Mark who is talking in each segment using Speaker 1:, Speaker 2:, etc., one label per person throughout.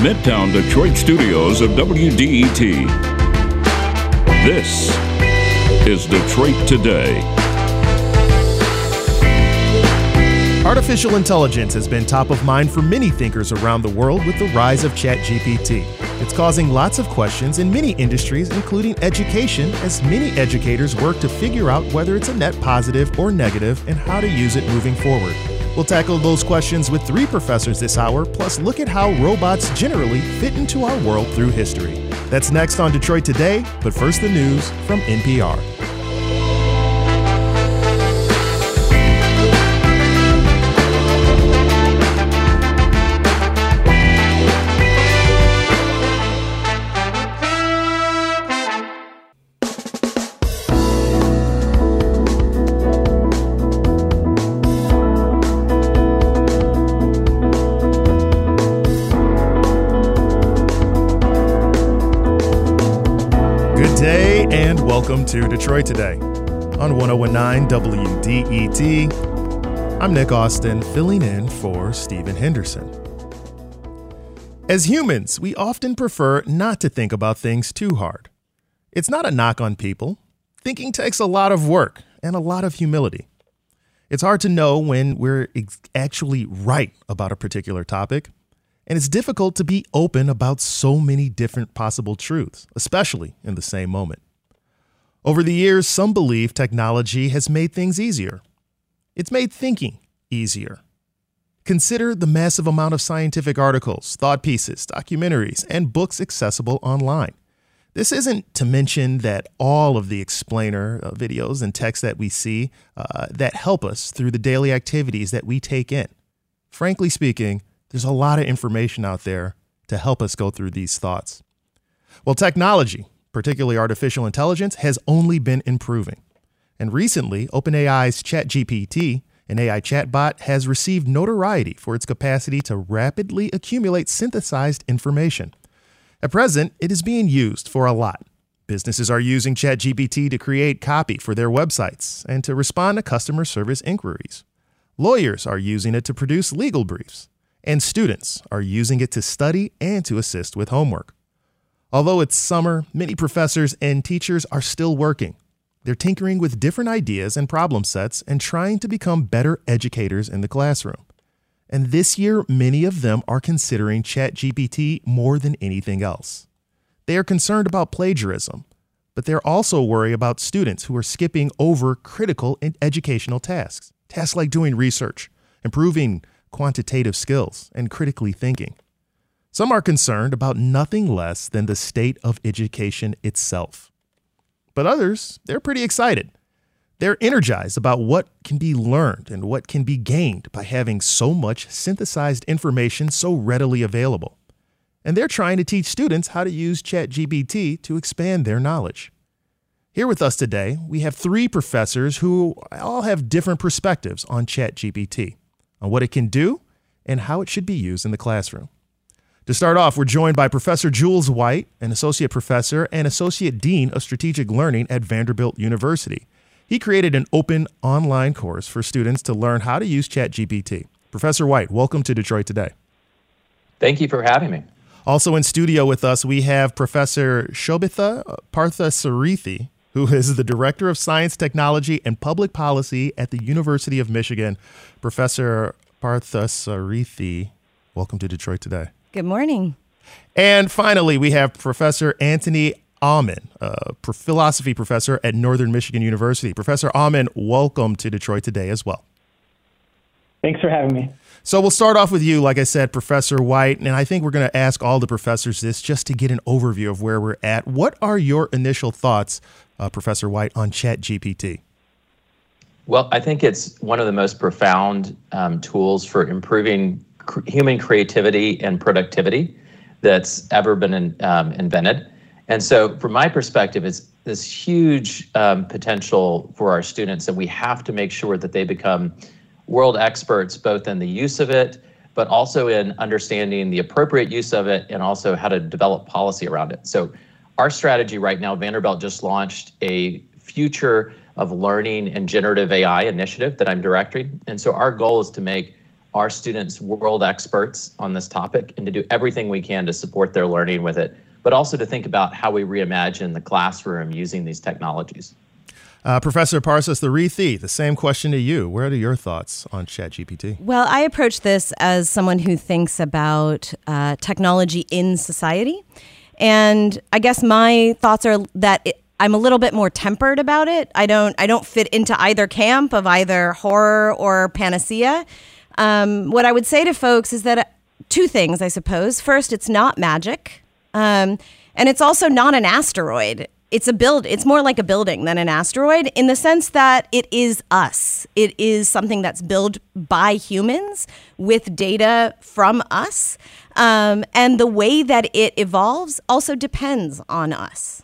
Speaker 1: Midtown Detroit studios of WDET. This is Detroit Today.
Speaker 2: Artificial intelligence has been top of mind for many thinkers around the world with the rise of ChatGPT. It's causing lots of questions in many industries, including education, as many educators work to figure out whether it's a net positive or negative and how to use it moving forward. We'll tackle those questions with three professors this hour, plus look at how robots generally fit into our world through history. That's next on Detroit Today, but first the news from NPR. Welcome to Detroit Today on 1019 WDET. I'm Nick Austin, filling in for Stephen Henderson. As humans, we often prefer not to think about things too hard. It's not a knock on people. Thinking takes a lot of work and a lot of humility. It's hard to know when we're actually right about a particular topic, and it's difficult to be open about so many different possible truths, especially in the same moment. Over the years, some believe technology has made things easier. It's made thinking easier. Consider the massive amount of scientific articles, thought pieces, documentaries, and books accessible online. This isn't to mention that all of the explainer uh, videos and texts that we see uh, that help us through the daily activities that we take in. Frankly speaking, there's a lot of information out there to help us go through these thoughts. Well, technology, particularly artificial intelligence, has only been improving. And recently, OpenAI's ChatGPT, an AI chatbot, has received notoriety for its capacity to rapidly accumulate synthesized information. At present, it is being used for a lot. Businesses are using ChatGPT to create copy for their websites and to respond to customer service inquiries. Lawyers are using it to produce legal briefs, and students are using it to study and to assist with homework. Although it's summer, many professors and teachers are still working. They're tinkering with different ideas and problem sets and trying to become better educators in the classroom. And this year, many of them are considering ChatGPT more than anything else. They are concerned about plagiarism, but they're also worried about students who are skipping over critical and educational tasks, tasks like doing research, improving quantitative skills, and critically thinking. Some are concerned about nothing less than the state of education itself. But others, they're pretty excited. They're energized about what can be learned and what can be gained by having so much synthesized information so readily available. And they're trying to teach students how to use ChatGPT to expand their knowledge. Here with us today, we have three professors who all have different perspectives on ChatGPT, on what it can do, and how it should be used in the classroom. To start off, we're joined by Professor Jules White, an associate professor and associate dean of strategic learning at Vanderbilt University. He created an open online course for students to learn how to use ChatGPT. Professor White, welcome to Detroit Today.
Speaker 3: Thank you for having me.
Speaker 2: Also in studio with us, we have Professor Shobitha Parthasarathy, who is the Director of Science, Technology, and Public Policy at the University of Michigan. Professor Parthasarathy, welcome to Detroit Today.
Speaker 4: Good morning.
Speaker 2: And finally, we have Professor Anthony Aumann, a philosophy professor at Northern Michigan University. Professor Aumann, welcome to Detroit today as well.
Speaker 5: Thanks for having me.
Speaker 2: So we'll start off with you, like I said, Professor White, and I think we're going to ask all the professors this just to get an overview of where we're at. What are your initial thoughts, uh, Professor White, on ChatGPT?
Speaker 3: Well, I think it's one of the most profound um, tools for improving cr- human creativity and productivity that's ever been in, um, invented. And so, from my perspective, it's this huge um, potential for our students, and we have to make sure that they become world experts both in the use of it, but also in understanding the appropriate use of it and also how to develop policy around it. So, our strategy right now, Vanderbilt just launched a future of learning and generative AI initiative that I'm directing. And so, our goal is to make our students world experts on this topic and to do everything we can to support their learning with it, but also to think about how we reimagine the classroom using these technologies.
Speaker 2: Uh, Professor Parthasarathy, the same question to you. Where are your thoughts on ChatGPT?
Speaker 4: Well, I approach this as someone who thinks about uh, technology in society. And I guess my thoughts are that it, I'm a little bit more tempered about it. I don't I don't fit into either camp of either horror or panacea. Um, what I would say to folks is that uh, two things, I suppose. First, it's not magic, um, and it's also not an asteroid. It's a build it's more like a building than an asteroid in the sense that it is us. It is something that's built by humans with data from us um, and the way that it evolves also depends on us.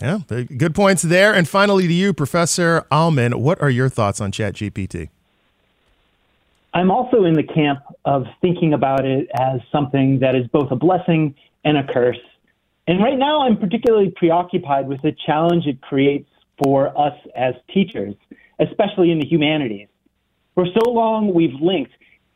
Speaker 2: Yeah good points there. And finally to you professor Aumann, what are your thoughts on chat gpt
Speaker 5: i'm also in the camp of thinking about it as something that is both a blessing and a curse and right now, I'm particularly preoccupied with the challenge it creates for us as teachers, especially in the humanities. For so long, we've linked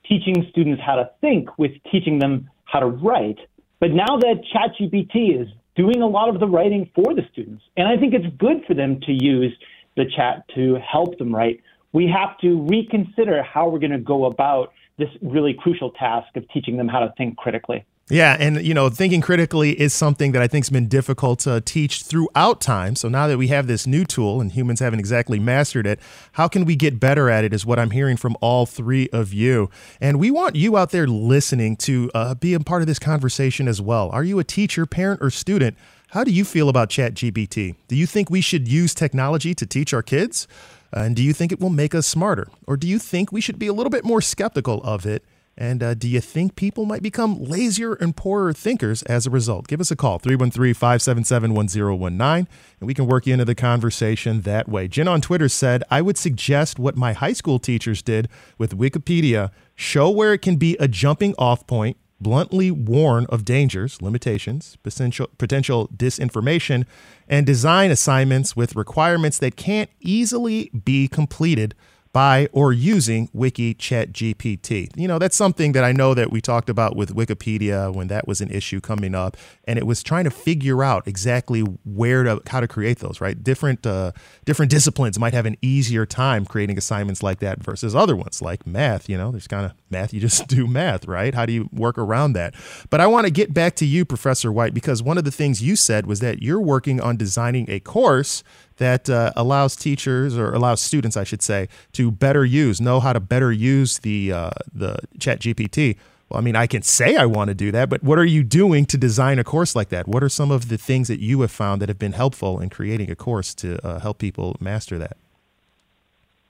Speaker 5: teaching students how to think with teaching them how to write. But now that ChatGPT is doing a lot of the writing for the students, and I think it's good for them to use the chat to help them write, we have to reconsider how we're going to go about this really crucial task of teaching them how to think critically.
Speaker 2: Yeah, and you know, thinking critically is something that I think's been difficult to teach throughout time. So now that we have this new tool and humans haven't exactly mastered it, how can we get better at it? Is what I'm hearing from all three of you, and we want you out there listening to uh, be a part of this conversation as well. Are you a teacher, parent, or student? How do you feel about ChatGPT? Do you think we should use technology to teach our kids? Uh, and do you think it will make us smarter? Or do you think we should be a little bit more skeptical of it and uh, do you think people might become lazier and poorer thinkers as a result? Give us a call, 313 577 1019, and we can work you into the conversation that way. Jen on Twitter said, I would suggest what my high school teachers did with Wikipedia show where it can be a jumping off point, bluntly warn of dangers, limitations, potential, potential disinformation, and design assignments with requirements that can't easily be completed by or using Wiki Chat GPT. You know, that's something that I know that we talked about with Wikipedia when that was an issue coming up, and it was trying to figure out exactly where to how to create those. Right, different uh, different disciplines might have an easier time creating assignments like that versus other ones like math. You know, there's kind of math you just do math, right? How do you work around that? But I want to get back to you, Professor White, because one of the things you said was that you're working on designing a course that uh, allows teachers or allows students, I should say, to better use, know how to better use the uh, the Chat GPT. Well, I mean, I can say I want to do that, but what are you doing to design a course like that? What are some of the things that you have found that have been helpful in creating a course to uh, help people master that?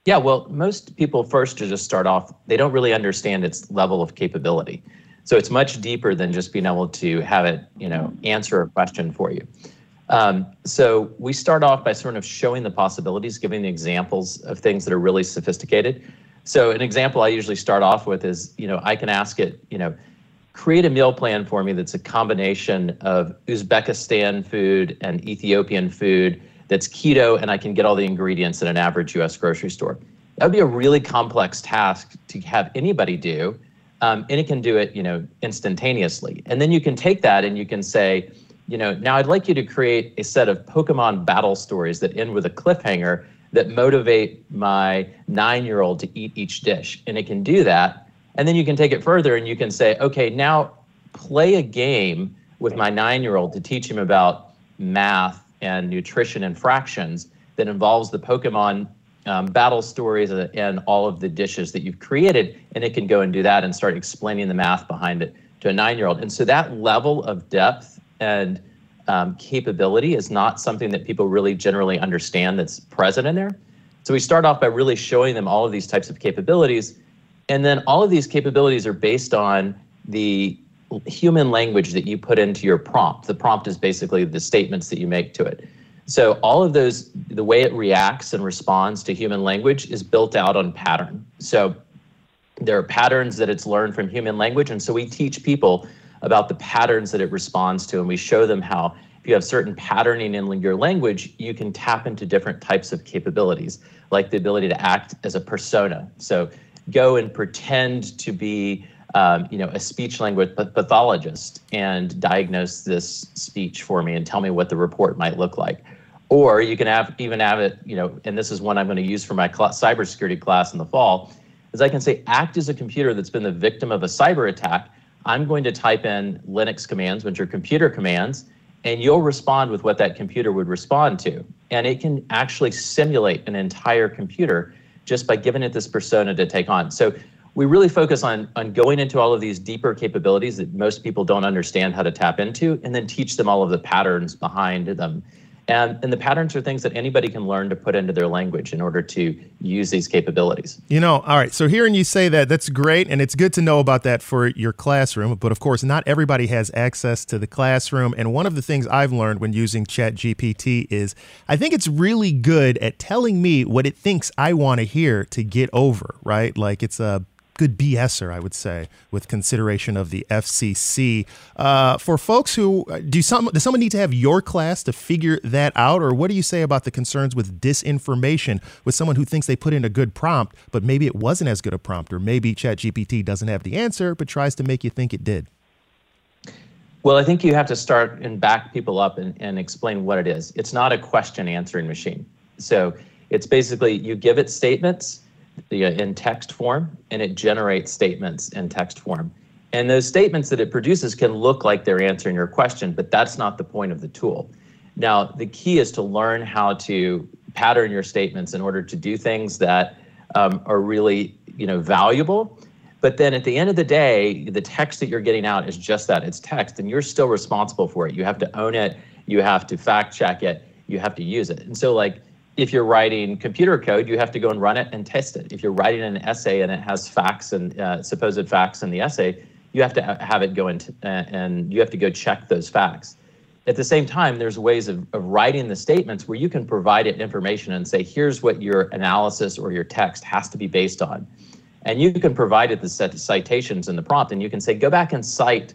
Speaker 3: Yeah, well, most people first to just start off, they don't really understand its level of capability. So it's much deeper than just being able to have it, you know, answer a question for you. Um, so we start off by sort of showing the possibilities, giving the examples of things that are really sophisticated. So an example I usually start off with is, you know, I can ask it, you know, create a meal plan for me that's a combination of Uzbekistan food and Ethiopian food that's keto, and I can get all the ingredients in an average US grocery store. That would be a really complex task to have anybody do. Um, and it can do it, you know, instantaneously. And then you can take that and you can say, you know, now I'd like you to create a set of Pokemon battle stories that end with a cliffhanger that motivate my nine year old to eat each dish. And it can do that. And then you can take it further and you can say, okay, now play a game with my nine year old to teach him about math and nutrition and fractions that involves the Pokemon um, battle stories and all of the dishes that you've created. And it can go and do that and start explaining the math behind it to a nine year old. And so that level of depth and um, capability is not something that people really generally understand that's present in there. So we start off by really showing them all of these types of capabilities. And then all of these capabilities are based on the human language that you put into your prompt. The prompt is basically the statements that you make to it. So all of those, the way it reacts and responds to human language is built out on pattern. So there are patterns that it's learned from human language. And so we teach people about the patterns that it responds to. And we show them how if you have certain patterning in your language, you can tap into different types of capabilities, like the ability to act as a persona. So go and pretend to be um, you know, a speech language pathologist and diagnose this speech for me and tell me what the report might look like. Or you can have even have it, you know, and this is one I'm going to use for my cl- cybersecurity class in the fall, is I can say act as a computer that's been the victim of a cyber attack. I'm going to type in Linux commands, which are computer commands, and you'll respond with what that computer would respond to. And it can actually simulate an entire computer just by giving it this persona to take on. So we really focus on on going into all of these deeper capabilities that most people don't understand how to tap into and then teach them all of the patterns behind them and, and the patterns are things that anybody can learn to put into their language in order to use these capabilities.
Speaker 2: You know, all right. So hearing you say that, that's great. And it's good to know about that for your classroom. But of course, not everybody has access to the classroom. And one of the things I've learned when using ChatGPT is I think it's really good at telling me what it thinks I want to hear to get over, right? Like it's a good BSer, I would say, with consideration of the FCC. Uh, for folks who uh, do some, does someone need to have your class to figure that out, or what do you say about the concerns with disinformation with someone who thinks they put in a good prompt, but maybe it wasn't as good a prompt, or maybe ChatGPT doesn't have the answer, but tries to make you think it did?
Speaker 3: Well, I think you have to start and back people up and, and explain what it is. It's not a question answering machine. So it's basically you give it statements in text form and it generates statements in text form. And those statements that it produces can look like they're answering your question, but that's not the point of the tool. Now, the key is to learn how to pattern your statements in order to do things that um, are really, you know, valuable. But then at the end of the day, the text that you're getting out is just that it's text, and you're still responsible for it. You have to own it, you have to fact check it, you have to use it. And so, like, if you're writing computer code, you have to go and run it and test it. If you're writing an essay and it has facts and uh, supposed facts in the essay, you have to have it go into uh, and you have to go check those facts. At the same time, there's ways of, of writing the statements where you can provide it information and say, here's what your analysis or your text has to be based on. And you can provide it the set of citations in the prompt and you can say, go back and cite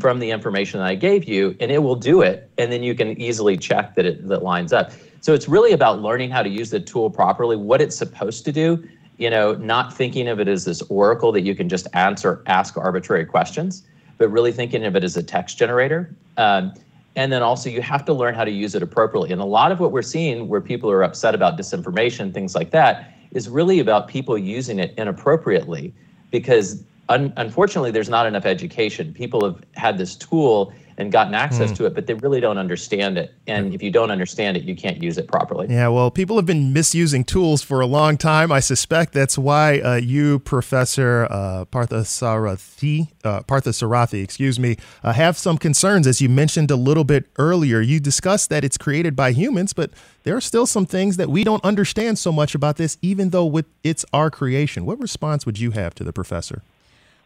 Speaker 3: from the information that I gave you, and it will do it. And then you can easily check that it that lines up. So it's really about learning how to use the tool properly, what it's supposed to do, you know, not thinking of it as this oracle that you can just answer, ask arbitrary questions, but really thinking of it as a text generator. Um, and then also you have to learn how to use it appropriately. And a lot of what we're seeing where people are upset about disinformation, things like that, is really about people using it inappropriately because un- unfortunately there's not enough education. People have had this tool and gotten access mm. to it, but they really don't understand it. And if you don't understand it, you can't use it properly.
Speaker 2: Yeah, well, people have been misusing tools for a long time. I suspect that's why uh, you, Professor uh, Parthasarathy, uh, Parthasarathy, excuse me, uh, have some concerns. As you mentioned a little bit earlier, you discussed that it's created by humans, but there are still some things that we don't understand so much about this, even though with it's our creation. What response would you have to the professor?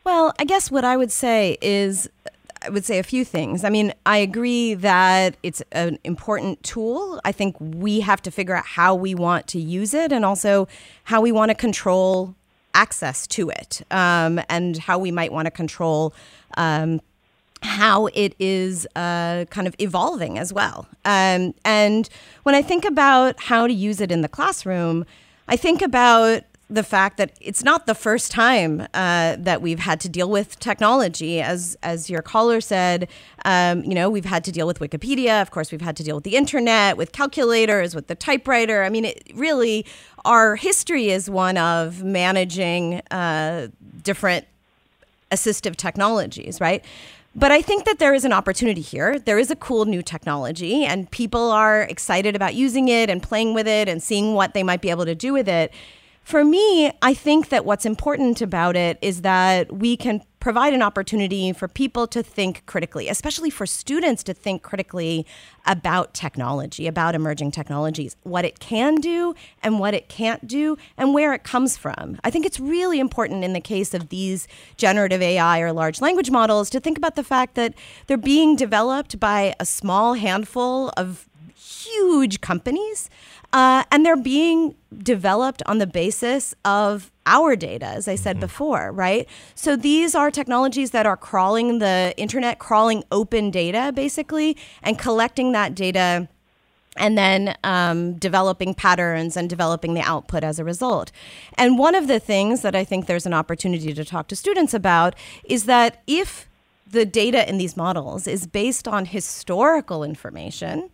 Speaker 4: Well, I guess what I would say is I would say a few things. I mean, I agree that it's an important tool. I think we have to figure out how we want to use it and also how we want to control access to it um, and how we might want to control um, how it is uh, kind of evolving as well. Um, and when I think about how to use it in the classroom, I think about the fact that it's not the first time uh, that we've had to deal with technology. As as your caller said, um, you know, we've had to deal with Wikipedia. Of course, we've had to deal with the internet, with calculators, with the typewriter. I mean, it really, our history is one of managing uh, different assistive technologies, right? But I think that there is an opportunity here. There is a cool new technology, and people are excited about using it and playing with it and seeing what they might be able to do with it. For me, I think that what's important about it is that we can provide an opportunity for people to think critically, especially for students to think critically about technology, about emerging technologies, what it can do and what it can't do, and where it comes from. I think it's really important in the case of these generative AI or large language models to think about the fact that they're being developed by a small handful of huge companies uh, and they're being developed on the basis of our data, as I said mm-hmm. before, right? So these are technologies that are crawling the internet, crawling open data, basically, and collecting that data and then um, developing patterns and developing the output as a result. And one of the things that I think there's an opportunity to talk to students about is that if the data in these models is based on historical information,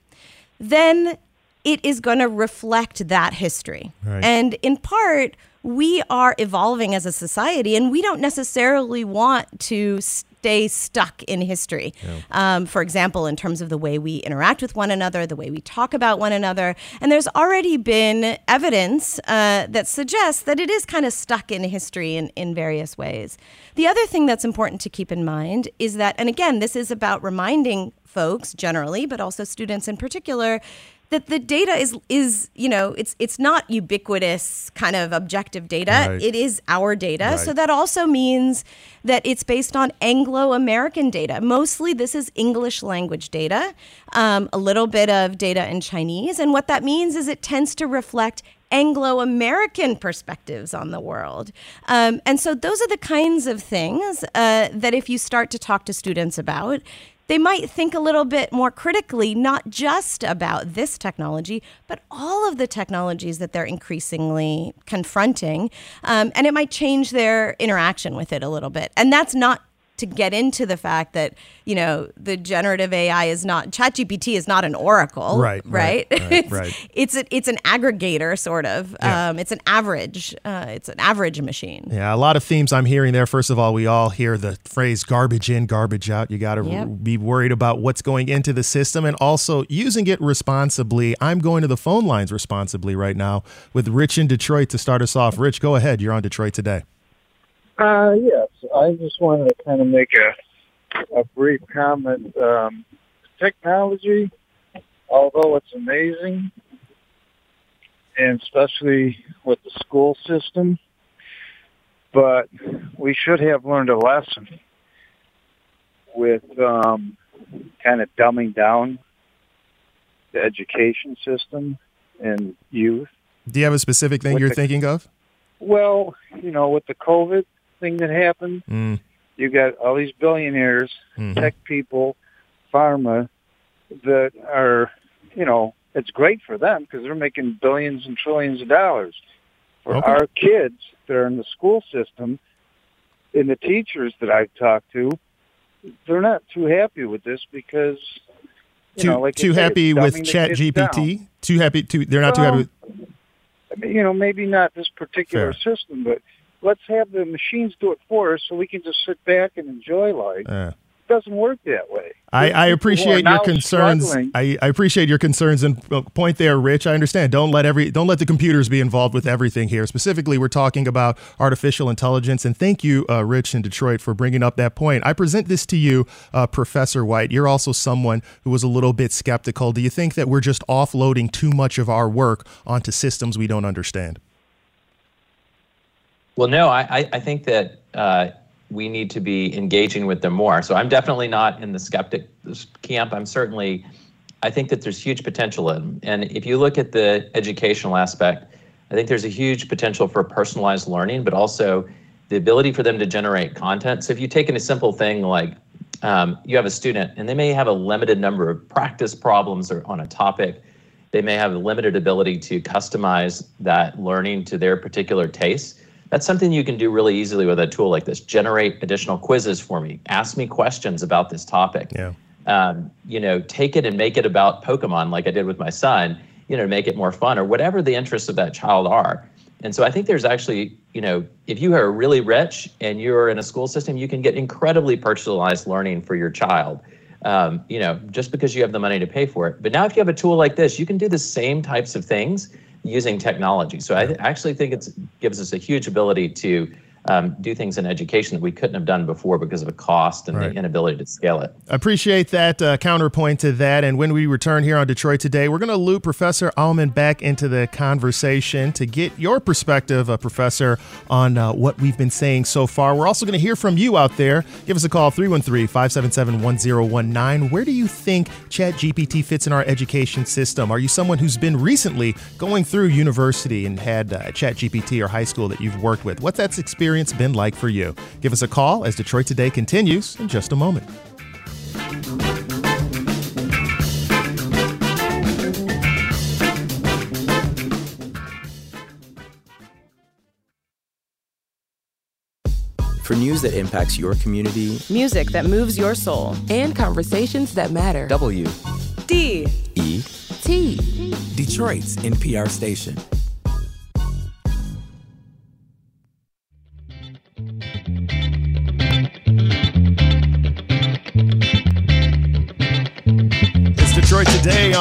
Speaker 4: then it is going to reflect that history.
Speaker 2: Right.
Speaker 4: And in part, we are evolving as a society, and we don't necessarily want to stay stuck in history. Yeah. Um, for example, in terms of the way we interact with one another, the way we talk about one another. And there's already been evidence uh, that suggests that it is kind of stuck in history in, in various ways. The other thing that's important to keep in mind is that, and again, this is about reminding folks generally, but also students in particular, that the data is is you know it's it's not ubiquitous kind of objective data right. it is our data right. so that also means that it's based on anglo-american data mostly this is english language data um, a little bit of data in chinese and what that means is it tends to reflect Anglo American perspectives on the world. Um, and so, those are the kinds of things uh, that if you start to talk to students about, they might think a little bit more critically, not just about this technology, but all of the technologies that they're increasingly confronting. Um, and it might change their interaction with it a little bit. And that's not to get into the fact that you know the generative AI is not ChatGPT is not an oracle,
Speaker 2: right?
Speaker 4: Right.
Speaker 2: right,
Speaker 4: it's,
Speaker 2: right.
Speaker 4: it's a, it's an aggregator, sort of. Yeah. Um, it's an average. Uh, it's an average machine.
Speaker 2: Yeah, a lot of themes I'm hearing there. First of all, we all hear the phrase "garbage in, garbage out." You got to yep. r- be worried about what's going into the system and also using it responsibly. I'm going to the phone lines responsibly right now with Rich in Detroit to start us off. Rich, go ahead. You're on Detroit today.
Speaker 6: Uh, yes, I just wanted to kind of make a a brief comment. Um, technology, although it's amazing, and especially with the school system, but we should have learned a lesson with um, kind of dumbing down the education system and youth.
Speaker 2: Do you have a specific thing you're the, thinking of?
Speaker 6: Well, you know, with the COVID thing that happened. Mm. You got all these billionaires, mm-hmm. tech people, pharma that are, you know, it's great for them because they're making billions and trillions of dollars. For okay. our kids that are in the school system, and the teachers that I've talked to, they're not too happy with this because
Speaker 2: you too
Speaker 6: know, like
Speaker 2: too happy with Chat GPT. Too happy. Too they're not
Speaker 6: well,
Speaker 2: too happy. With...
Speaker 6: You know, maybe not this particular Fair. system, but let's have the machines do it for us so we can just sit back and enjoy life. Uh, it doesn't work that way.
Speaker 2: I, I appreciate your concerns. I, I, appreciate your concerns and uh, point there, Rich. I understand. Don't let every don't let the computers be involved with everything here. Specifically, we're talking about artificial intelligence. And thank you, uh, Rich in Detroit, for bringing up that point. I present this to you, uh, Professor White. You're also someone who was a little bit skeptical. Do you think that we're just offloading too much of our work onto systems we don't understand?
Speaker 3: Well, no, I, I think that uh, we need to be engaging with them more. So I'm definitely not in the skeptic camp. I'm certainly, I think that there's huge potential in. And if you look at the educational aspect, I think there's a huge potential for personalized learning, but also the ability for them to generate content. So if you take in a simple thing like um, you have a student and they may have a limited number of practice problems or on a topic, they may have a limited ability to customize that learning to their particular taste that's something you can do really easily with a tool like this. Generate additional quizzes for me. Ask me questions about this topic.
Speaker 2: Yeah.
Speaker 3: Um, you know, take it and make it about Pokemon, like I did with my son. You know, make it more fun or whatever the interests of that child are. And so I think there's actually, you know, if you are really rich and you're in a school system, you can get incredibly personalized learning for your child. Um, you know, just because you have the money to pay for it. But now, if you have a tool like this, you can do the same types of things using technology. So I actually think it gives us a huge ability to um, do things in education that we couldn't have done before because of the cost and right. the inability to scale it.
Speaker 2: I appreciate that uh, counterpoint to that. And when we return here on Detroit today, we're going to loop Professor Aumann back into the conversation to get your perspective, uh, Professor, on uh, what we've been saying so far. We're also going to hear from you out there. Give us a call 313 577 1019. Where do you think ChatGPT fits in our education system? Are you someone who's been recently going through university and had uh, ChatGPT or high school that you've worked with? What's that experience? experience been like for you? Give us a call as Detroit Today continues in just a moment.
Speaker 7: For news that impacts your community,
Speaker 8: music that moves your soul,
Speaker 9: and conversations that matter.
Speaker 7: W
Speaker 8: D
Speaker 7: E
Speaker 9: T
Speaker 10: Detroit's NPR station.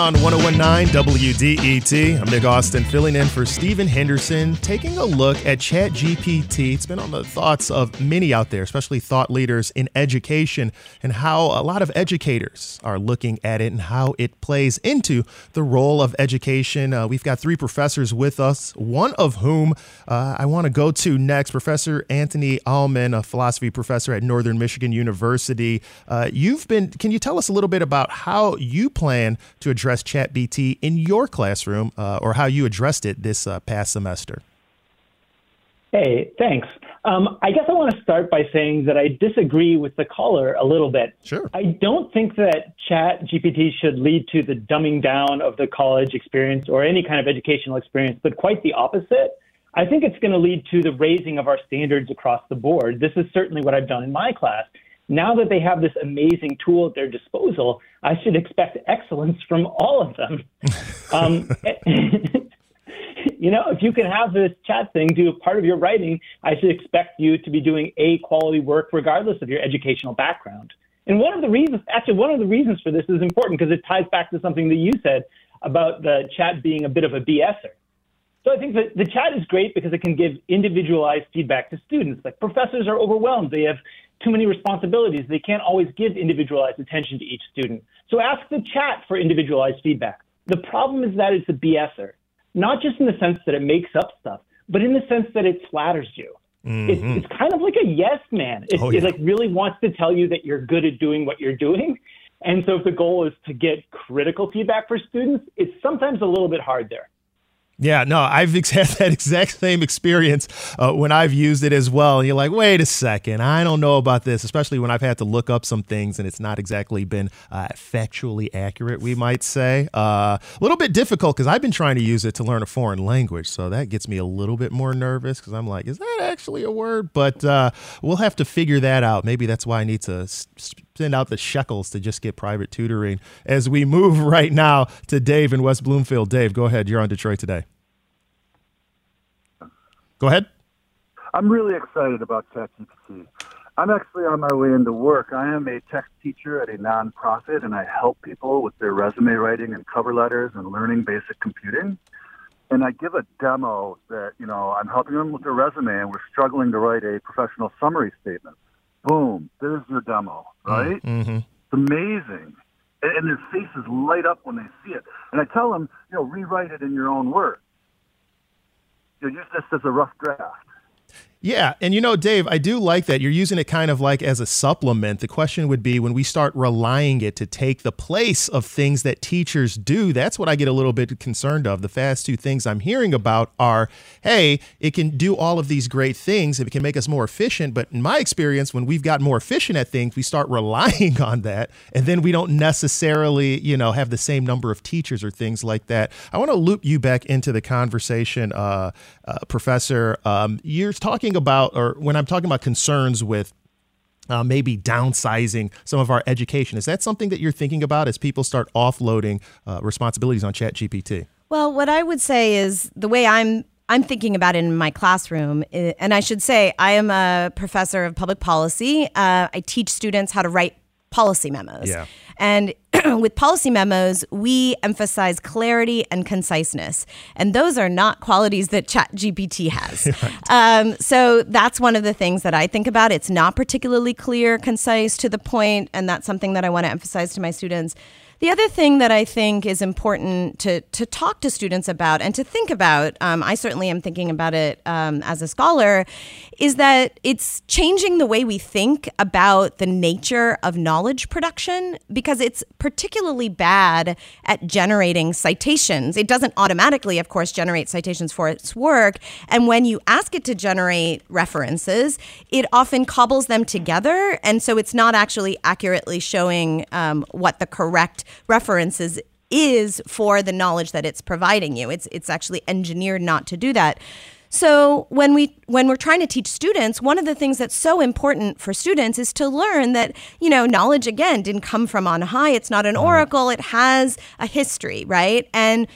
Speaker 2: On 1019 WDET. I'm Nick Austin filling in for Stephen Henderson, taking a look at ChatGPT. It's been on the thoughts of many out there, especially thought leaders in education, and how a lot of educators are looking at it and how it plays into the role of education. Uh, we've got three professors with us, one of whom uh, I want to go to next. Professor Anthony Aumann, a philosophy professor at Northern Michigan University. Uh, you've been, can you tell us a little bit about how you plan to address ChatGPT in your classroom uh, or how you addressed it this uh, past semester?
Speaker 5: Hey, thanks. Um, I guess I want to start by saying that I disagree with the caller a little bit.
Speaker 2: Sure.
Speaker 5: I don't think that Chat GPT should lead to the dumbing down of the college experience or any kind of educational experience, but quite the opposite. I think it's going to lead to the raising of our standards across the board. This is certainly what I've done in my class now that they have this amazing tool at their disposal, I should expect excellence from all of them. um, you know, if you can have this chat thing do a part of your writing, I should expect you to be doing A quality work regardless of your educational background. And one of the reasons, actually, one of the reasons for this is important because it ties back to something that you said about the chat being a bit of a BSer. So I think that the chat is great because it can give individualized feedback to students. Like professors are overwhelmed. They have too many responsibilities. They can't always give individualized attention to each student. So ask the chat for individualized feedback. The problem is that it's a BSer, not just in the sense that it makes up stuff, but in the sense that it flatters you. Mm-hmm. It's, it's, kind of like a yes man. It, oh, yeah. it like really wants to tell you that you're good at doing what you're doing. And so if the goal is to get critical feedback for students, it's sometimes a little bit hard there.
Speaker 2: Yeah, no, I've had that exact same experience uh, when I've used it as well. And you're like, wait a second, I don't know about this, especially when I've had to look up some things and it's not exactly been uh, factually accurate, we might say. Uh, a little bit difficult because I've been trying to use it to learn a foreign language. So that gets me a little bit more nervous because I'm like, is that actually a word? But uh, we'll have to figure that out. Maybe that's why I need to send out the shekels to just get private tutoring as we move right now to Dave in West Bloomfield. Dave, go ahead. You're on Detroit today. Go ahead.
Speaker 6: I'm really excited about ChatGPT. I'm actually on my way into work. I am a tech teacher at a nonprofit, and I help people with their resume writing and cover letters and learning basic computing. And I give a demo that, you know, I'm helping them with their resume, and we're struggling to write a professional summary statement. Boom, there's your demo, right? Mm-hmm. It's amazing. And, and their faces light up when they see it. And I tell them, you know, rewrite it in your own words you know, use this as a rough draft.
Speaker 2: Yeah, and you know, Dave, I do like that you're using it kind of like as a supplement. The question would be when we start relying it to take the place of things that teachers do. That's what I get a little bit concerned of. The fast two things I'm hearing about are, hey, it can do all of these great things. It can make us more efficient. But in my experience, when we've got more efficient at things, we start relying on that, and then we don't necessarily, you know, have the same number of teachers or things like that. I want to loop you back into the conversation, uh, uh, Professor. Um, you're talking talking about, or when I'm talking about concerns with uh, maybe downsizing some of our education, is that something that you're thinking about as people start offloading uh, responsibilities on ChatGPT?
Speaker 4: Well, what I would say is the way I'm I'm thinking about it in my classroom, and I should say I am a professor of public policy. Uh, I teach students how to write policy memos. Yeah. And with policy memos, we emphasize clarity and conciseness. And those are not qualities that ChatGPT has. right. um, so that's one of the things that I think about. It's not particularly clear, concise, to the point, and that's something that I want to emphasize to my students. The other thing that I think is important to, to talk to students about and to think about, um, I certainly am thinking about it um, as a scholar, is that it's changing the way we think about the nature of knowledge production because it's particularly bad at generating citations. It doesn't automatically, of course, generate citations for its work. And when you ask it to generate references, it often cobbles them together. And so it's not actually accurately showing um, what the correct references is for the knowledge that it's providing you. It's it's actually engineered not to do that. So when we when we're trying to teach students, one of the things that's so important for students is to learn that, you know, knowledge again didn't come from on high. It's not an mm-hmm. oracle. It has a history, right? And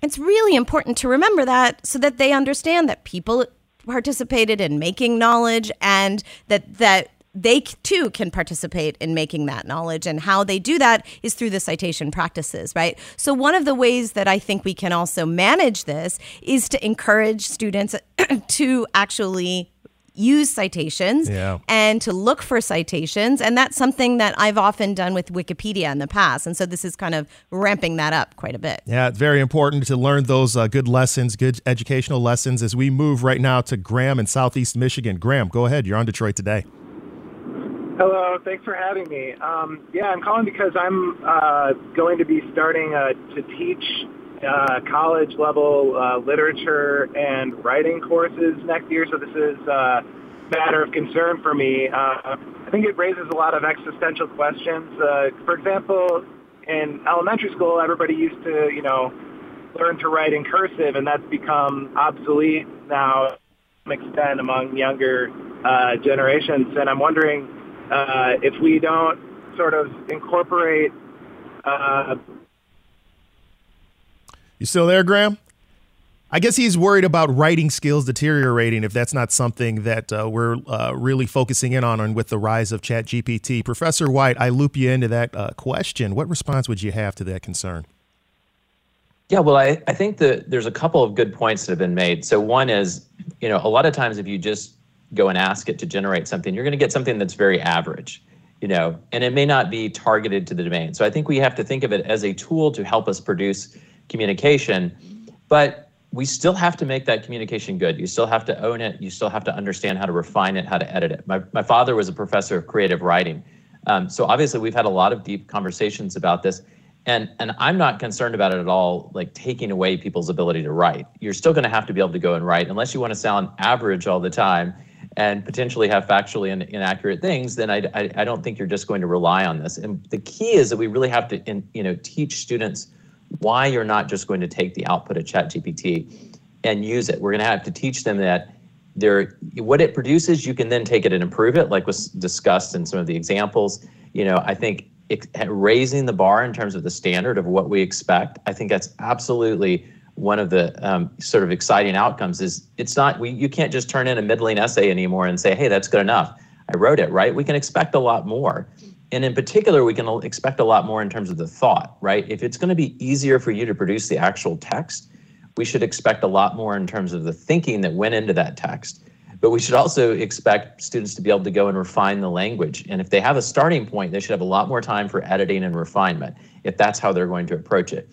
Speaker 4: it's really important to remember that so that they understand that people participated in making knowledge and that that they too can participate in making that knowledge and how they do that is through the citation practices right so one of the ways that i think we can also manage this is to encourage students to actually use citations
Speaker 2: Yeah.
Speaker 4: and to look for citations and that's something that i've often done with wikipedia in the past and so this is kind of ramping that up quite a bit
Speaker 2: Yeah, it's very important to learn those uh, good lessons, good educational lessons as we move right now to Graham in Southeast Michigan. Graham, go ahead. You're on Detroit today.
Speaker 11: Hello, thanks for having me. Um, yeah, I'm calling because I'm uh, going to be starting uh, to teach uh, college level uh, literature and writing courses next year. So this is uh, a matter of concern for me. Uh, I think it raises a lot of existential questions. Uh, for example, in elementary school, everybody used to, you know, learn to write in cursive, and that's become obsolete now to some extent among younger uh, generations. And I'm wondering uh, if we don't sort of incorporate uh,
Speaker 2: You still there, Graham? I guess he's worried about writing skills deteriorating if that's not something that uh, we're uh, really focusing in on, on with the rise of ChatGPT. Professor White, I loop you into that uh, question. What response would you have to that concern?
Speaker 3: Yeah, well, I, I think that there's a couple of good points that have been made. So one is, you know, a lot of times if you just go and ask it to generate something, you're going to get something that's very average, you know, and it may not be targeted to the domain. So I think we have to think of it as a tool to help us produce communication, but we still have to make that communication good. You still have to own it. You still have to understand how to refine it, how to edit it. My, my father was a professor of creative writing. Um, so obviously we've had a lot of deep conversations about this. And, and I'm not concerned about it at all, like taking away people's ability to write. You're still going to have to be able to go and write, unless you want to sound average all the time and potentially have factually in, inaccurate things. Then I, I, I don't think you're just going to rely on this. And the key is that we really have to, in, you know, teach students why you're not just going to take the output of ChatGPT and use it. We're going to have to teach them that there, what it produces, you can then take it and improve it, like was discussed in some of the examples. You know, I think it, raising the bar in terms of the standard of what we expect, I think that's absolutely one of the um, sort of exciting outcomes. Is it's not we you can't just turn in a middling essay anymore and say, hey, that's good enough. I wrote it right. We can expect a lot more. And in particular, we can expect a lot more in terms of the thought, right? If it's going to be easier for you to produce the actual text, we should expect a lot more in terms of the thinking that went into that text. But we should also expect students to be able to go and refine the language. And if they have a starting point, they should have a lot more time for editing and refinement if that's how they're going to approach it.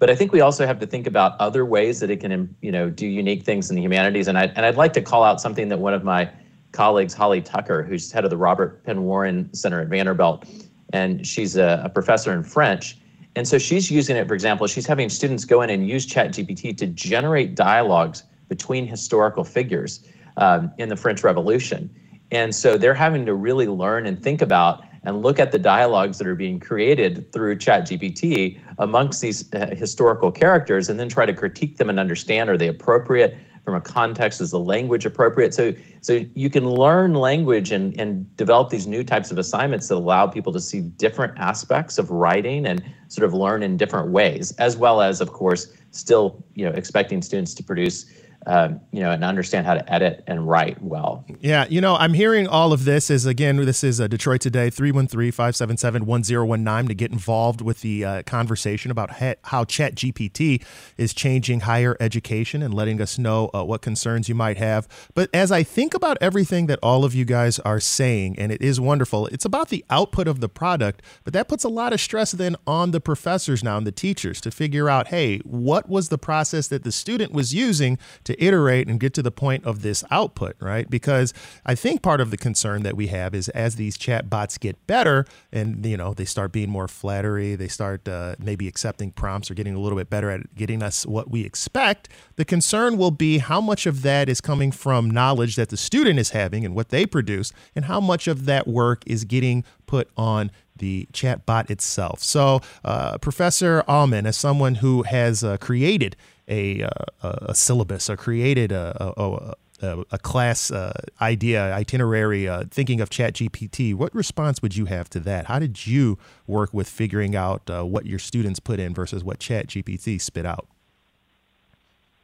Speaker 3: But I think we also have to think about other ways that it can, you know, do unique things in the humanities. And I and I'd like to call out something that one of my colleagues, Holly Tucker, who's head of the Robert Penn Warren Center at Vanderbilt, and she's a, a professor in French. And so she's using it, for example, she's having students go in and use ChatGPT to generate dialogues between historical figures um, in the French Revolution. And so they're having to really learn and think about and look at the dialogues that are being created through ChatGPT amongst these uh, historical characters and then try to critique them and understand are they appropriate from a context? Is the language appropriate? So so you can learn language and and develop these new types of assignments that allow people to see different aspects of writing and sort of learn in different ways as well as of course still you know expecting students to produce um, you know, and understand how to edit and write well.
Speaker 2: Yeah, you know, I'm hearing all of this is again, this is uh, Detroit Today, 313 577 1019 to get involved with the uh, conversation about how Chat GPT is changing higher education and letting us know uh, what concerns you might have. But as I think about everything that all of you guys are saying, and it is wonderful, it's about the output of the product, but that puts a lot of stress then on the professors now and the teachers to figure out, hey, what was the process that the student was using to to iterate and get to the point of this output, right? Because I think part of the concern that we have is as these chat bots get better and, you know, they start being more flattery, they start uh, maybe accepting prompts or getting a little bit better at getting us what we expect, the concern will be how much of that is coming from knowledge that the student is having and what they produce, and how much of that work is getting put on the chat bot itself. So, uh, Professor Aumann, as someone who has uh, created a, uh, a syllabus or created a, a, a, a class uh, idea, itinerary, uh, thinking of ChatGPT, what response would you have to that? How did you work with figuring out uh, what your students put in versus what ChatGPT spit out?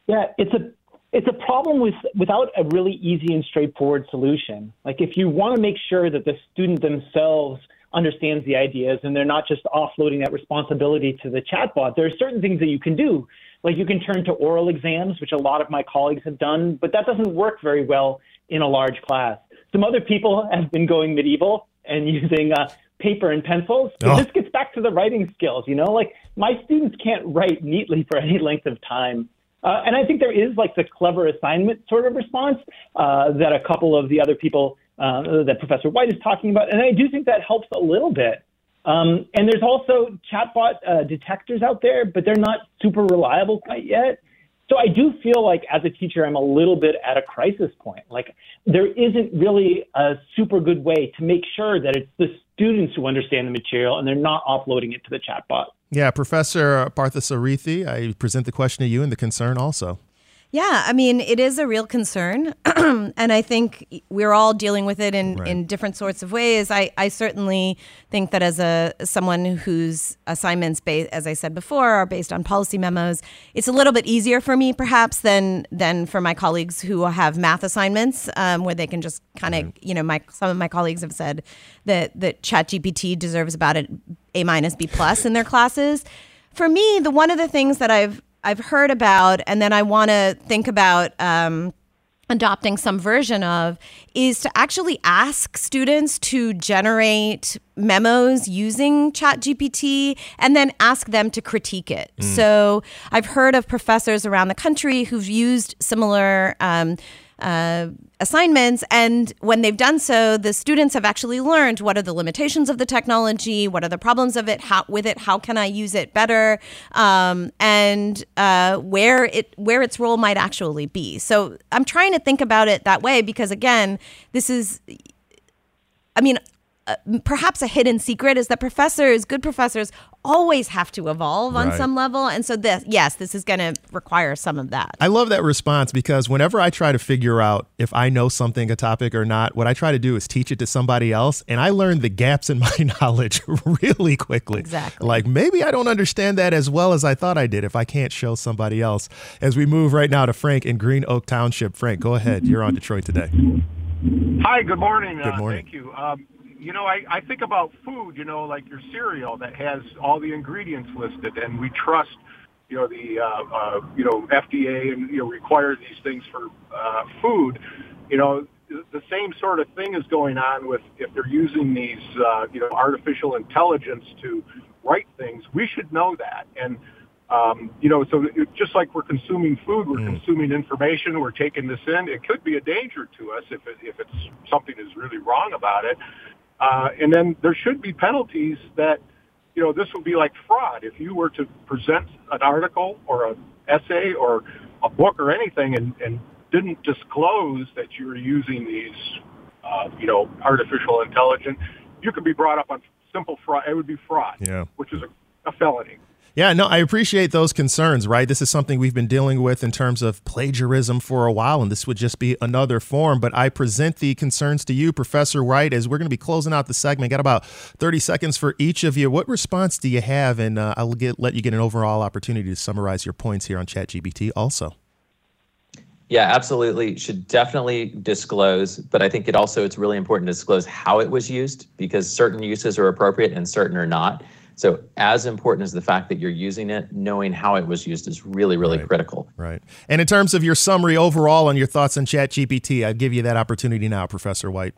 Speaker 5: Yeah, it's a it's a problem with without a really easy and straightforward solution. Like if you want to make sure that the student themselves understands the ideas and they're not just offloading that responsibility to the chatbot, there are certain things that you can do. Like you can turn to oral exams, which a lot of my colleagues have done, but that doesn't work very well in a large class. Some other people have been going medieval and using uh, paper and pencils. Oh. this gets back to the writing skills, you know, like my students can't write neatly for any length of time. Uh, and I think there is like the clever assignment sort of response uh, that a couple of the other people uh, that Professor White is talking about. And I do think that helps a little bit. Um, and there's also chatbot uh, detectors out there, but they're not super reliable quite yet. So I do feel like as a teacher, I'm a little bit at a crisis point. Like there isn't really a super good way to make sure that it's the students who understand the material and they're not offloading it to the chatbot.
Speaker 2: Yeah, Professor Parthasarathy, I present the question to you and the concern also.
Speaker 4: Yeah, I mean, it is a real concern. and I think we're all dealing with it in, right. in different sorts of ways. I, I certainly think that as a someone whose assignments, ba- as I said before, are based on policy memos, it's a little bit easier for me perhaps than than for my colleagues who have math assignments um, where they can just kind of, right. you know, my some of my colleagues have said that that ChatGPT deserves about an A minus B plus in their classes. For me, the one of the things that I've I've heard about, and then I want to think about um, adopting some version of, is to actually ask students to generate memos using ChatGPT and then ask them to critique it. Mm. So I've heard of professors around the country who've used similar. Um, uh, assignments. And when they've done so, the students have actually learned what are the limitations of the technology, what are the problems of it, how with it, how can I use it better, um, and uh, where it where its role might actually be. So I'm trying to think about it that way because again, this is. I mean, uh, perhaps a hidden secret is that professors, good professors, always have to evolve on right. some level. And so this, yes, this is going to require some of that.
Speaker 2: I love that response because whenever I try to figure out if I know something, a topic or not, what I try to do is teach it to somebody else. And I learn the gaps in my knowledge really quickly.
Speaker 4: Exactly.
Speaker 2: Like maybe I don't understand that as well as I thought I did if I can't show somebody else. As we move right now to Frank in Green Oak Township. Frank, go ahead. You're on Detroit today.
Speaker 12: Hi, good morning.
Speaker 2: Good morning.
Speaker 12: Uh, thank you. Um, you know, I, I think about food, you know, like your cereal that has all the ingredients listed, and we trust, you know, the, uh, uh, you know, FDA and, you know, requires these things for uh, food. You know, the same sort of thing is going on with if they're using these, uh, you know, artificial intelligence to write things. We should know that. And, um, you know, so it, just like we're consuming food, we're mm. consuming information, we're taking this in. It could be a danger to us if it, if it's something is really wrong about it. Uh, and then there should be penalties that, you know, this would be like fraud. If you were to present an article or an essay or a book or anything and, and didn't disclose that you were using these, uh, you know, artificial intelligence, you could be brought up on simple fraud. It would be fraud,
Speaker 2: yeah.
Speaker 12: which is a, a felony.
Speaker 2: Yeah, no, I appreciate those concerns, right? This is something we've been dealing with in terms of plagiarism for a while, and this would just be another form. But I present the concerns to you, Professor White, as we're going to be closing out the segment. Got about 30 seconds for each of you. What response do you have? And uh, I'll get, let you get an overall opportunity to summarize your points here on ChatGPT also.
Speaker 3: Yeah, absolutely. Should definitely disclose, but I think it also it's really important to disclose how it was used because certain uses are appropriate and certain are not. So, as important as the fact that you're using it, knowing how it was used is really, really
Speaker 2: right.
Speaker 3: critical.
Speaker 2: Right. And in terms of your summary overall on your thoughts on ChatGPT, I give you that opportunity now, Professor White.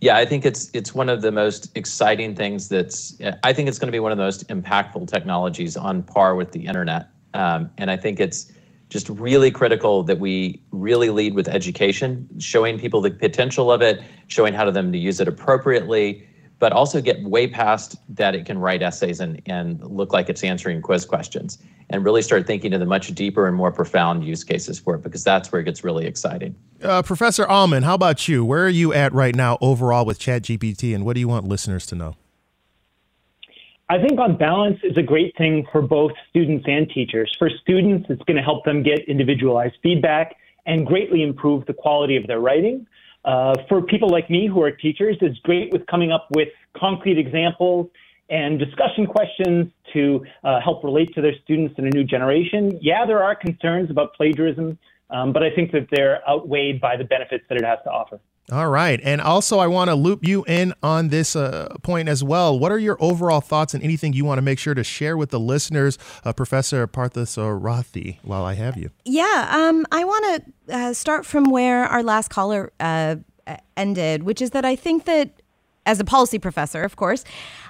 Speaker 3: Yeah, I think it's it's one of the most exciting things. That's I think it's going to be one of the most impactful technologies on par with the internet. Um, and I think it's just really critical that we really lead with education, showing people the potential of it, showing how to them to use it appropriately, but also get way past that it can write essays and, and look like it's answering quiz questions and really start thinking of the much deeper and more profound use cases for it because that's where it gets really exciting.
Speaker 2: Uh, Professor Aumann, how about you? Where are you at right now overall with ChatGPT and what do you want listeners to know?
Speaker 5: I think on balance is a great thing for both students and teachers. For students, it's going to help them get individualized feedback and greatly improve the quality of their writing. Uh, for people like me who are teachers, it's great with coming up with concrete examples and discussion questions to uh, help relate to their students in a new generation. Yeah, there are concerns about plagiarism, um, but I think that they're outweighed by the benefits that it has to offer.
Speaker 2: All right. And also, I want to loop you in on this uh, point as well. What are your overall thoughts and anything you want to make sure to share with the listeners, uh, Professor Parthasarathy, while I have you?
Speaker 4: Yeah. Um, I want to uh, start from where our last caller uh, ended, which is that I think that as a policy professor, of course,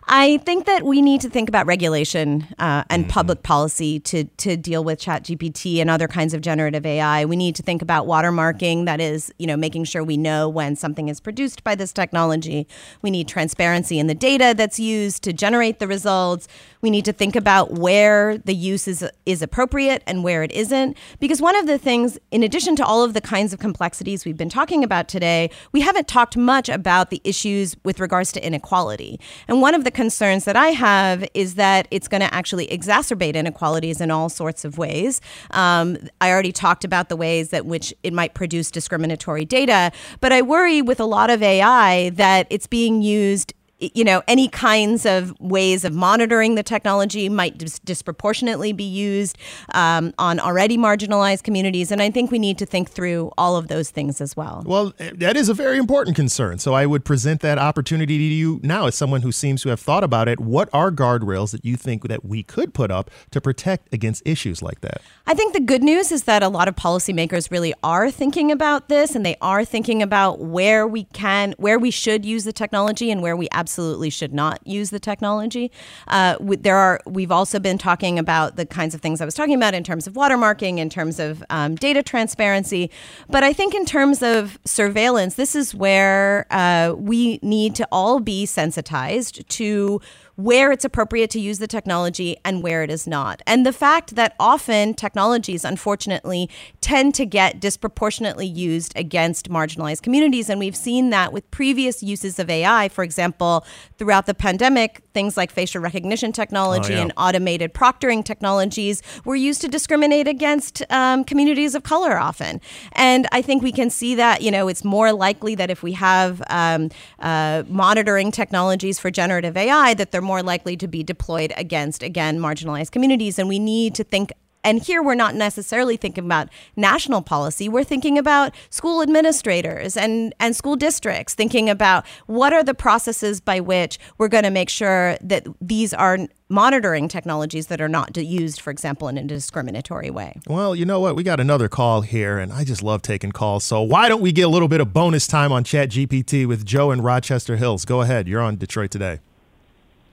Speaker 4: I think that we need to think about regulation uh, and mm-hmm. public policy to to deal with ChatGPT and other kinds of generative AI. We need to think about watermarking, that is, you know, making sure we know when something is produced by this technology. We need transparency in the data that's used to generate the results. We need to think about where the use is is appropriate and where it isn't. Because one of the things, in addition to all of the kinds of complexities we've been talking about today, we haven't talked much about the issues with regards to inequality. And one of the concerns that I have is that it's going to actually exacerbate inequalities in all sorts of ways. Um, I already talked about the ways that which it might produce discriminatory data, but I worry with a lot of AI that it's being used you know, any kinds of ways of monitoring the technology might dis- disproportionately be used um, on already marginalized communities. And I think we need to think through all of those things as well.
Speaker 2: Well, that is a very important concern. So I would present that opportunity to you now as someone who seems to have thought about it. What are guardrails that you think that we could put up to protect against issues like that?
Speaker 4: I think the good news is that a lot of policymakers really are thinking about this and they are thinking about where we can, where we should use the technology and where we absolutely absolutely should not use the technology. Uh, there are we've also been talking about the kinds of things I was talking about in terms of watermarking, in terms of um, data transparency. But I think in terms of surveillance, this is where uh, we need to all be sensitized to where it's appropriate to use the technology and where it is not. And the fact that often technologies, unfortunately, tend to get disproportionately used against marginalized communities. And we've seen that with previous uses of AI. For example, throughout the pandemic, things like facial recognition technology oh, yeah. and automated proctoring technologies were used to discriminate against um, communities of color often. And I think we can see that, you know, it's more likely that if we have um, uh, monitoring technologies for generative AI, that they're more likely to be deployed against, again, marginalized communities. And we need to think and here we're not necessarily thinking about national policy. We're thinking about school administrators and, and school districts, thinking about what are the processes by which we're going to make sure that these are monitoring technologies that are not used, for example, in a discriminatory way.
Speaker 2: Well, you know what? We got another call here, and I just love taking calls. So why don't we get a little bit of bonus time on ChatGPT with Joe in Rochester Hills? Go ahead. You're on Detroit Today.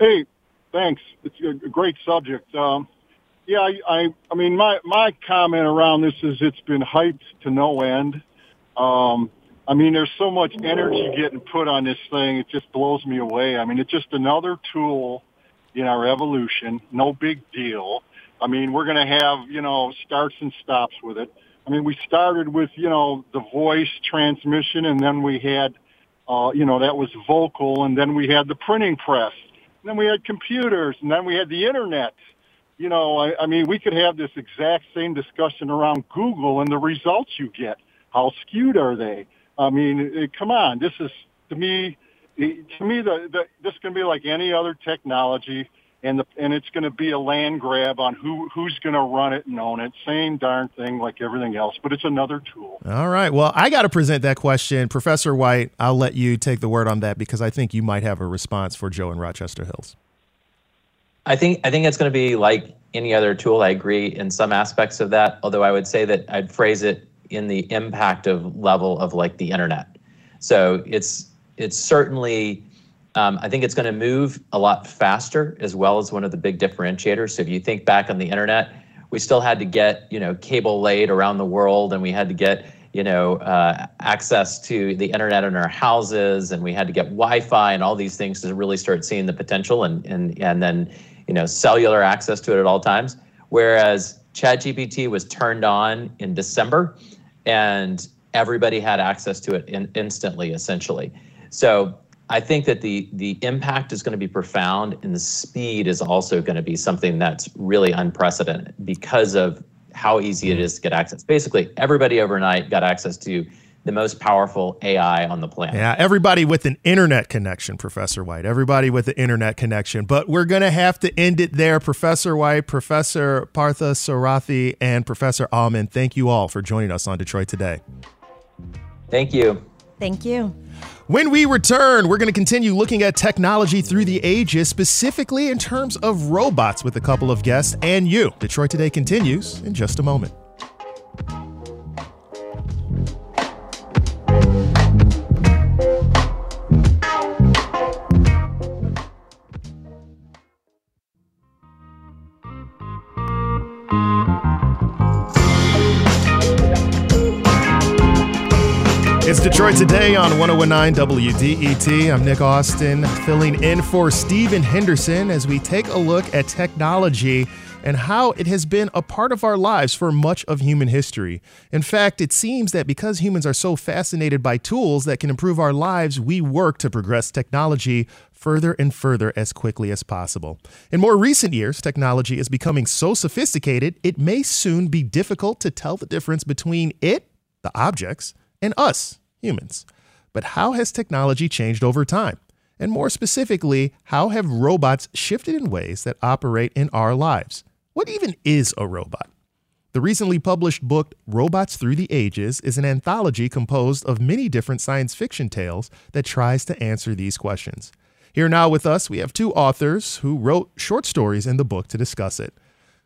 Speaker 12: Hey, thanks. It's a great subject. Um, yeah, I, I, I mean, my my comment around this is it's been hyped to no end. Um, I mean, there's so much energy getting put on this thing; it just blows me away. I mean, it's just another tool in our evolution. No big deal. I mean, we're going to have you know starts and stops with it. I mean, we started with you know the voice transmission, and then we had, uh, you know, that was vocal, and then we had the printing press and then we had computers, and then we had the internet. You know, I, I mean, we could have this exact same discussion around Google and the results you get. How skewed are they? I mean, it, come on. This is to me, to me, the, the this can be like any other technology and the, and it's going to be a land grab on who who's going to run it and own it. Same darn thing like everything else, but it's another tool.
Speaker 2: All right. Well, I got to present that question, Professor White. I'll let you take the word on that because I think you might have a response for Joe in Rochester Hills.
Speaker 3: I think I think it's going to be like any other tool. I agree in some aspects of that, although I would say that I'd phrase it in the impact of level of like the internet. So it's it's certainly um, I think it's going to move a lot faster as well as one of the big differentiators. So if you think back on the internet, we still had to get you know cable laid around the world, and we had to get you know uh, access to the internet in our houses, and we had to get Wi-Fi and all these things to really start seeing the potential, and and and then you know cellular access to it at all times. Whereas ChatGPT was turned on in December, and everybody had access to it in, instantly, essentially. So I think that the the impact is going to be profound, and the speed is also going to be something that's really unprecedented because of how easy it mm-hmm. is to get access. Basically, everybody overnight got access to the most powerful AI on the planet.
Speaker 2: Yeah, everybody with an internet connection, Professor White. Everybody with an internet connection. But we're going to have to end it there. Professor White, Professor Parthasarathy, and Professor Aumann, thank you all for joining us on Detroit Today.
Speaker 3: Thank you.
Speaker 4: Thank you.
Speaker 2: When we return, we're going to continue looking at technology through the ages, specifically in terms of robots, with a couple of guests and you. Detroit Today continues in just a moment. Detroit Today on 1019 WDET. I'm Nick Austin, filling in for Stephen Henderson as we take a look at technology and how it has been a part of our lives for much of human history. In fact, it seems that because humans are so fascinated by tools that can improve our lives, we work to progress technology further and further as quickly as possible. In more recent years, technology is becoming so sophisticated, it may soon be difficult to tell the difference between it, the objects, and us, humans. But how has technology changed over time? And more specifically, how have robots shifted in ways that operate in our lives? What even is a robot? The recently published book, Robots Through the Ages, is an anthology composed of many different science fiction tales that tries to answer these questions. Here now with us, we have two authors who wrote short stories in the book to discuss it.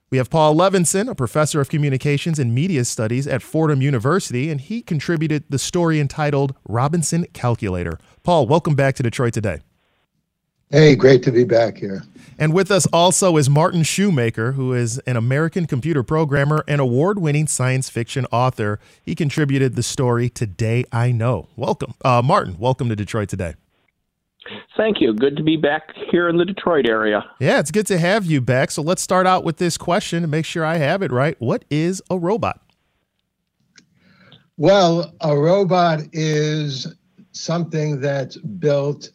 Speaker 2: We have Paul Levinson, a professor of communications and media studies at Fordham University, and he contributed the story entitled Robinson Calculator. Paul, welcome back to Detroit Today.
Speaker 13: Hey, great to be back here.
Speaker 2: And with us also is Martin Shoemaker, who is an American computer programmer and award winning science fiction author. He contributed the story Today I Know. Welcome. Uh, Martin, welcome to Detroit Today.
Speaker 14: Thank you. Good to be back here in the Detroit area.
Speaker 2: Yeah, it's good to have you back. So let's start out with this question to make sure I have it right. What is a robot?
Speaker 13: Well, a robot is something that's built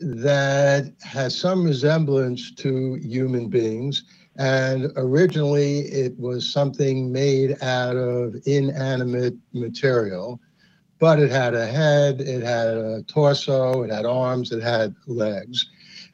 Speaker 13: that has some resemblance to human beings. And originally, it was something made out of inanimate material but it had a head, it had a torso, it had arms, it had legs.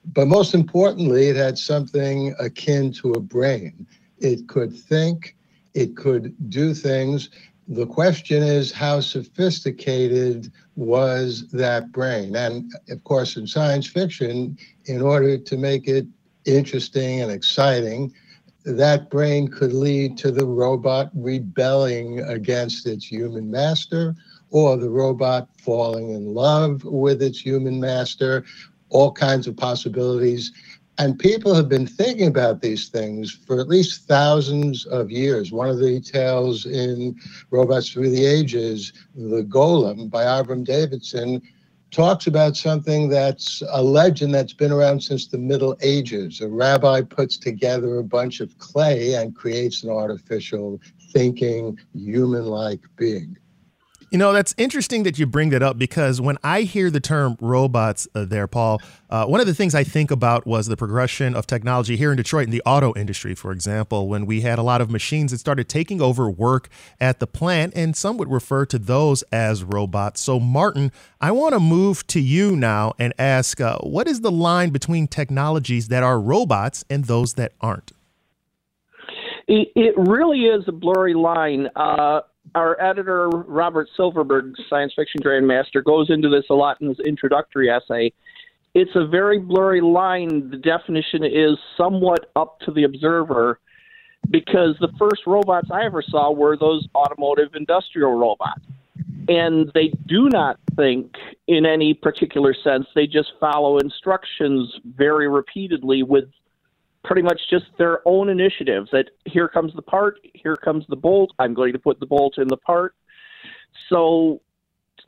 Speaker 13: But most importantly, it had something akin to a brain. It could think, it could do things. The question is, how sophisticated was that brain? And of course, in science fiction, in order to make it interesting and exciting, that brain could lead to the robot rebelling against its human master or the robot falling in love with its human master, all kinds of possibilities. And people have been thinking about these things for at least thousands of years. One of the tales in Robots Through the Ages, The Golem by Avram Davidson, talks about something that's a legend that's been around since the Middle Ages. A rabbi puts together a bunch of clay and creates an artificial thinking, human like being.
Speaker 2: You know, that's interesting that you bring that up because when I hear the term robots uh, there, Paul, uh, one of the things I think about was the progression of technology here in Detroit in the auto industry, for example, when we had a lot of machines that started taking over work at the plant, and some would refer to those as robots. So, Martin, I want to move to you now and ask uh, what is the line between technologies that are robots and those that aren't?
Speaker 14: It, really is a blurry line. Uh, our editor, Robert Silverberg, science fiction grandmaster, goes into this a lot in his introductory essay. It's a very blurry line. The definition is somewhat up to the observer because the first robots I ever saw were those automotive industrial robots. And they do not think in any particular sense. They just follow instructions very repeatedly with pretty much just their own initiative that here comes the part, here comes the bolt, I'm going to put the bolt in the part. So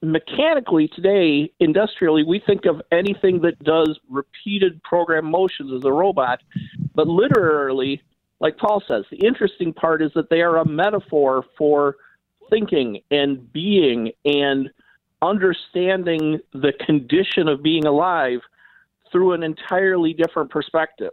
Speaker 14: mechanically today, industrially, we think of anything that does repeated program motions as a robot, but literally, like Paul says, the interesting part is that they are a metaphor for thinking and being and understanding the condition of being alive through an entirely different perspective.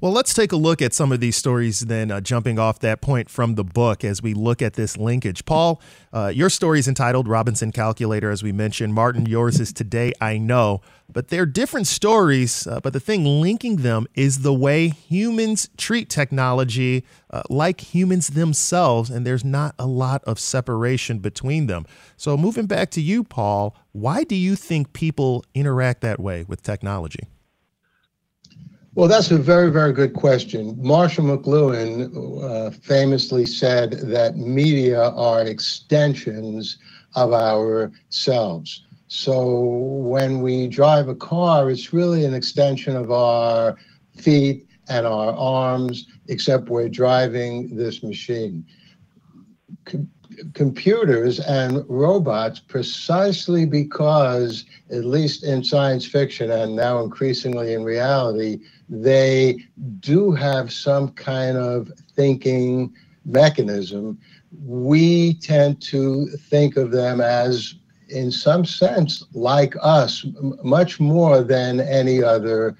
Speaker 2: Well, let's take a look at some of these stories then, uh, jumping off that point from the book as we look at this linkage. Paul, uh, your story is entitled Robinson Calculator, as we mentioned. Martin, yours is Today I Know. But they're different stories, uh, but the thing linking them is the way humans treat technology uh, like humans themselves, and there's not a lot of separation between them. So, moving back to you, Paul, why do you think people interact that way with technology?
Speaker 13: Well, that's a very, very good question. Marshall McLuhan uh, famously said that media are extensions of ourselves. So when we drive a car, it's really an extension of our feet and our arms, except we're driving this machine. Com- computers and robots, precisely because, at least in science fiction and now increasingly in reality, they do have some kind of thinking mechanism. We tend to think of them as, in some sense, like us, much more than any other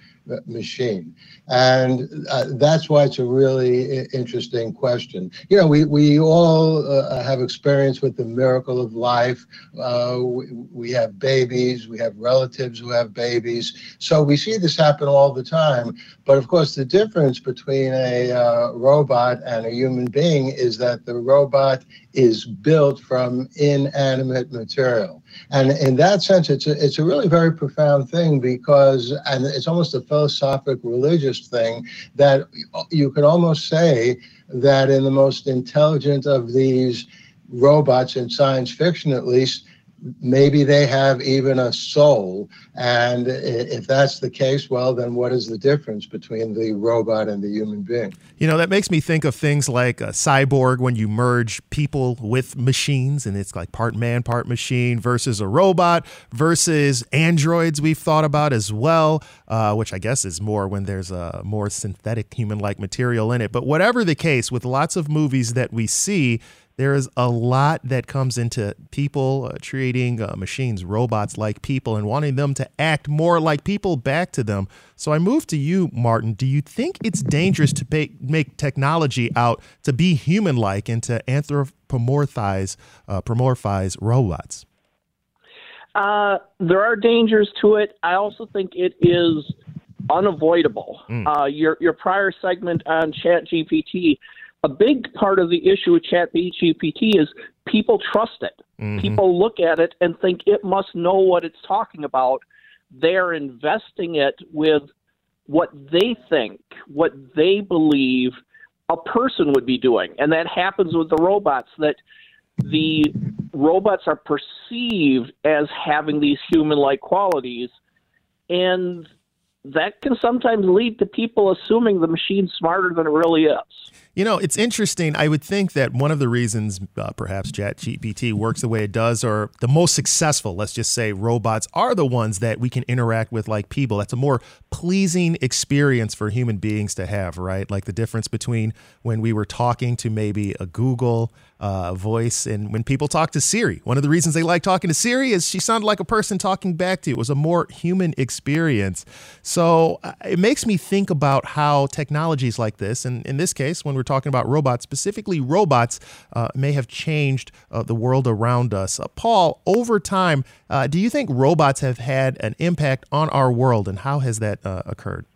Speaker 13: machine. And uh, that's why it's a really interesting question. You know, we, we all uh, have experience with the miracle of life. Uh, we, we, have babies, we have relatives who have babies. So we see this happen all the time. But of course, the difference between a uh, robot and a human being is that the robot is built from inanimate material. And in that sense, it's a, it's a really very profound thing because, and it's almost a philosophic religious thing that you could almost say that in the most intelligent of these robots in science fiction, at least, maybe they have even a soul. And if that's the case, well, then what is the difference between the robot and the human being?
Speaker 2: You know, that makes me think of things like a cyborg when you merge people with machines and it's like part man, part machine versus a robot versus androids we've thought about as well, uh, which I guess is more when there's a more synthetic human like material in it. But whatever the case, with lots of movies that we see, there is a lot that comes into people uh, treating uh, machines, robots like people, and wanting them to act more like people back to them. So I move to you, Martin. Do you think it's dangerous to pay, make technology out to be human like and to anthropomorphize uh, robots?
Speaker 14: Uh, there are dangers to it. I also think it is unavoidable. Mm. your your prior segment on ChatGPT a big part of the issue with ChatGPT is people trust it. Mm-hmm. People look at it and think it must know what it's talking about. They're investing it with what they think, what they believe a person would be doing. And that happens with the robots that the robots are perceived as having these human like qualities and that can sometimes lead to people assuming the machine's smarter than it really is.
Speaker 2: You know, it's interesting. I would think that one of the reasons uh, perhaps ChatGPT works the way it does, or the most successful, let's just say, robots are the ones that we can interact with like people. That's a more pleasing experience for human beings to have, right? Like the difference between when we were talking to maybe a Google uh, voice and when people talk to Siri. One of the reasons they like talking to Siri is she sounded like a person talking back to you. It was a more human experience. So uh, it makes me think about how technologies like this, and in this case, when we're talking about robots, specifically robots, uh, may have changed uh, the world around us. Uh, Paul, over time, uh, do you think robots have had an impact on our world, and how has that uh, occurred?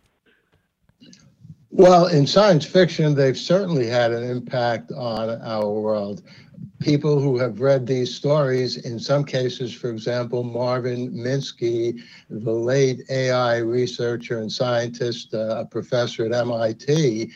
Speaker 13: Well, in science fiction, they've certainly had an impact on our world. People who have read these stories, in some cases, for example, Marvin Minsky, the late AI researcher and scientist, a professor at MIT,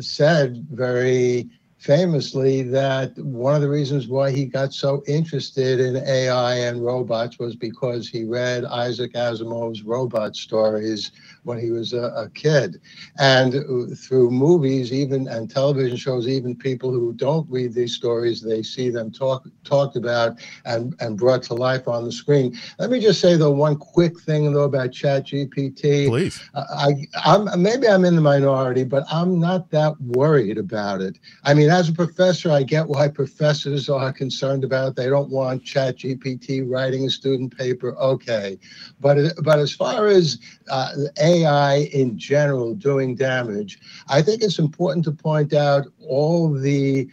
Speaker 13: said very famously that one of the reasons why he got so interested in AI and robots was because he read Isaac Asimov's robot stories when he was a, a, kid. And through movies, even and television shows, even people who don't read these stories, they see them talk, talked about and, and brought to life on the screen. Let me just say, though, one quick thing, though, about ChatGPT.
Speaker 2: Please.
Speaker 13: I, I'm, maybe I'm in the minority, but I'm not that worried about it. I mean, as a professor, I get why professors are concerned about. They don't want ChatGPT writing a student paper. Okay, but but as far as uh, AI in general doing damage, I think it's important to point out all the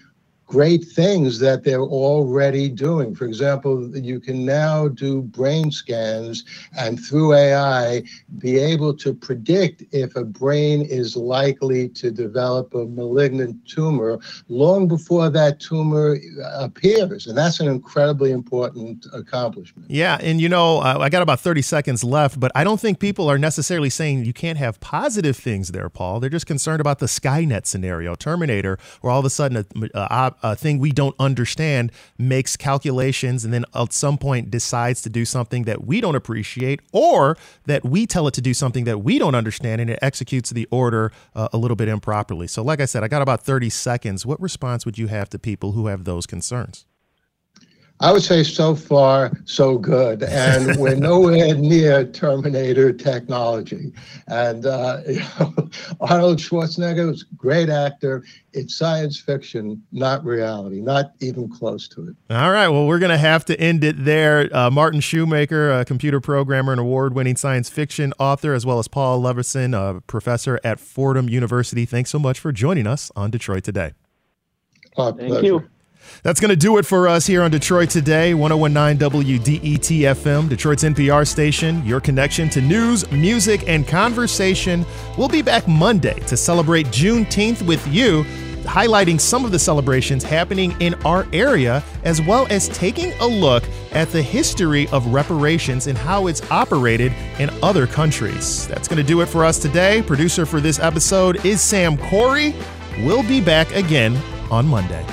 Speaker 13: great things that they're already doing. For example, you can now do brain scans and through AI be able to predict if a brain is likely to develop a malignant tumor long before that tumor appears. And that's an incredibly important accomplishment.
Speaker 2: Yeah. And you know, uh, I got about 30 seconds left, but I don't think people are necessarily saying you can't have positive things there, Paul. They're just concerned about the Skynet scenario, Terminator, where all of a sudden a, a, a thing we don't understand makes calculations and then at some point decides to do something that we don't appreciate or that we tell it to do something that we don't understand and it executes the order uh, a little bit improperly. So, like I said, I got about 30 seconds. What response would you have to people who have those concerns?
Speaker 13: I would say so far, so good. And we're nowhere near Terminator technology. And uh, you know, Arnold Schwarzenegger is a great actor. It's science fiction, not reality, not even close to it.
Speaker 2: All right. Well, we're going to have to end it there. Uh, Martin Shoemaker, a computer programmer and award winning science fiction author, as well as Paul Levinson, a professor at Fordham University. Thanks so much for joining us on Detroit Today.
Speaker 13: Thank pleasure. you.
Speaker 2: That's going to do it for us here on Detroit Today, 1019 WDET FM, Detroit's NPR station, your connection to news, music, and conversation. We'll be back Monday to celebrate Juneteenth with you, highlighting some of the celebrations happening in our area, as well as taking a look at the history of reparations and how it's operated in other countries. That's going to do it for us today. Producer for this episode is Sam Corey. We'll be back again on Monday.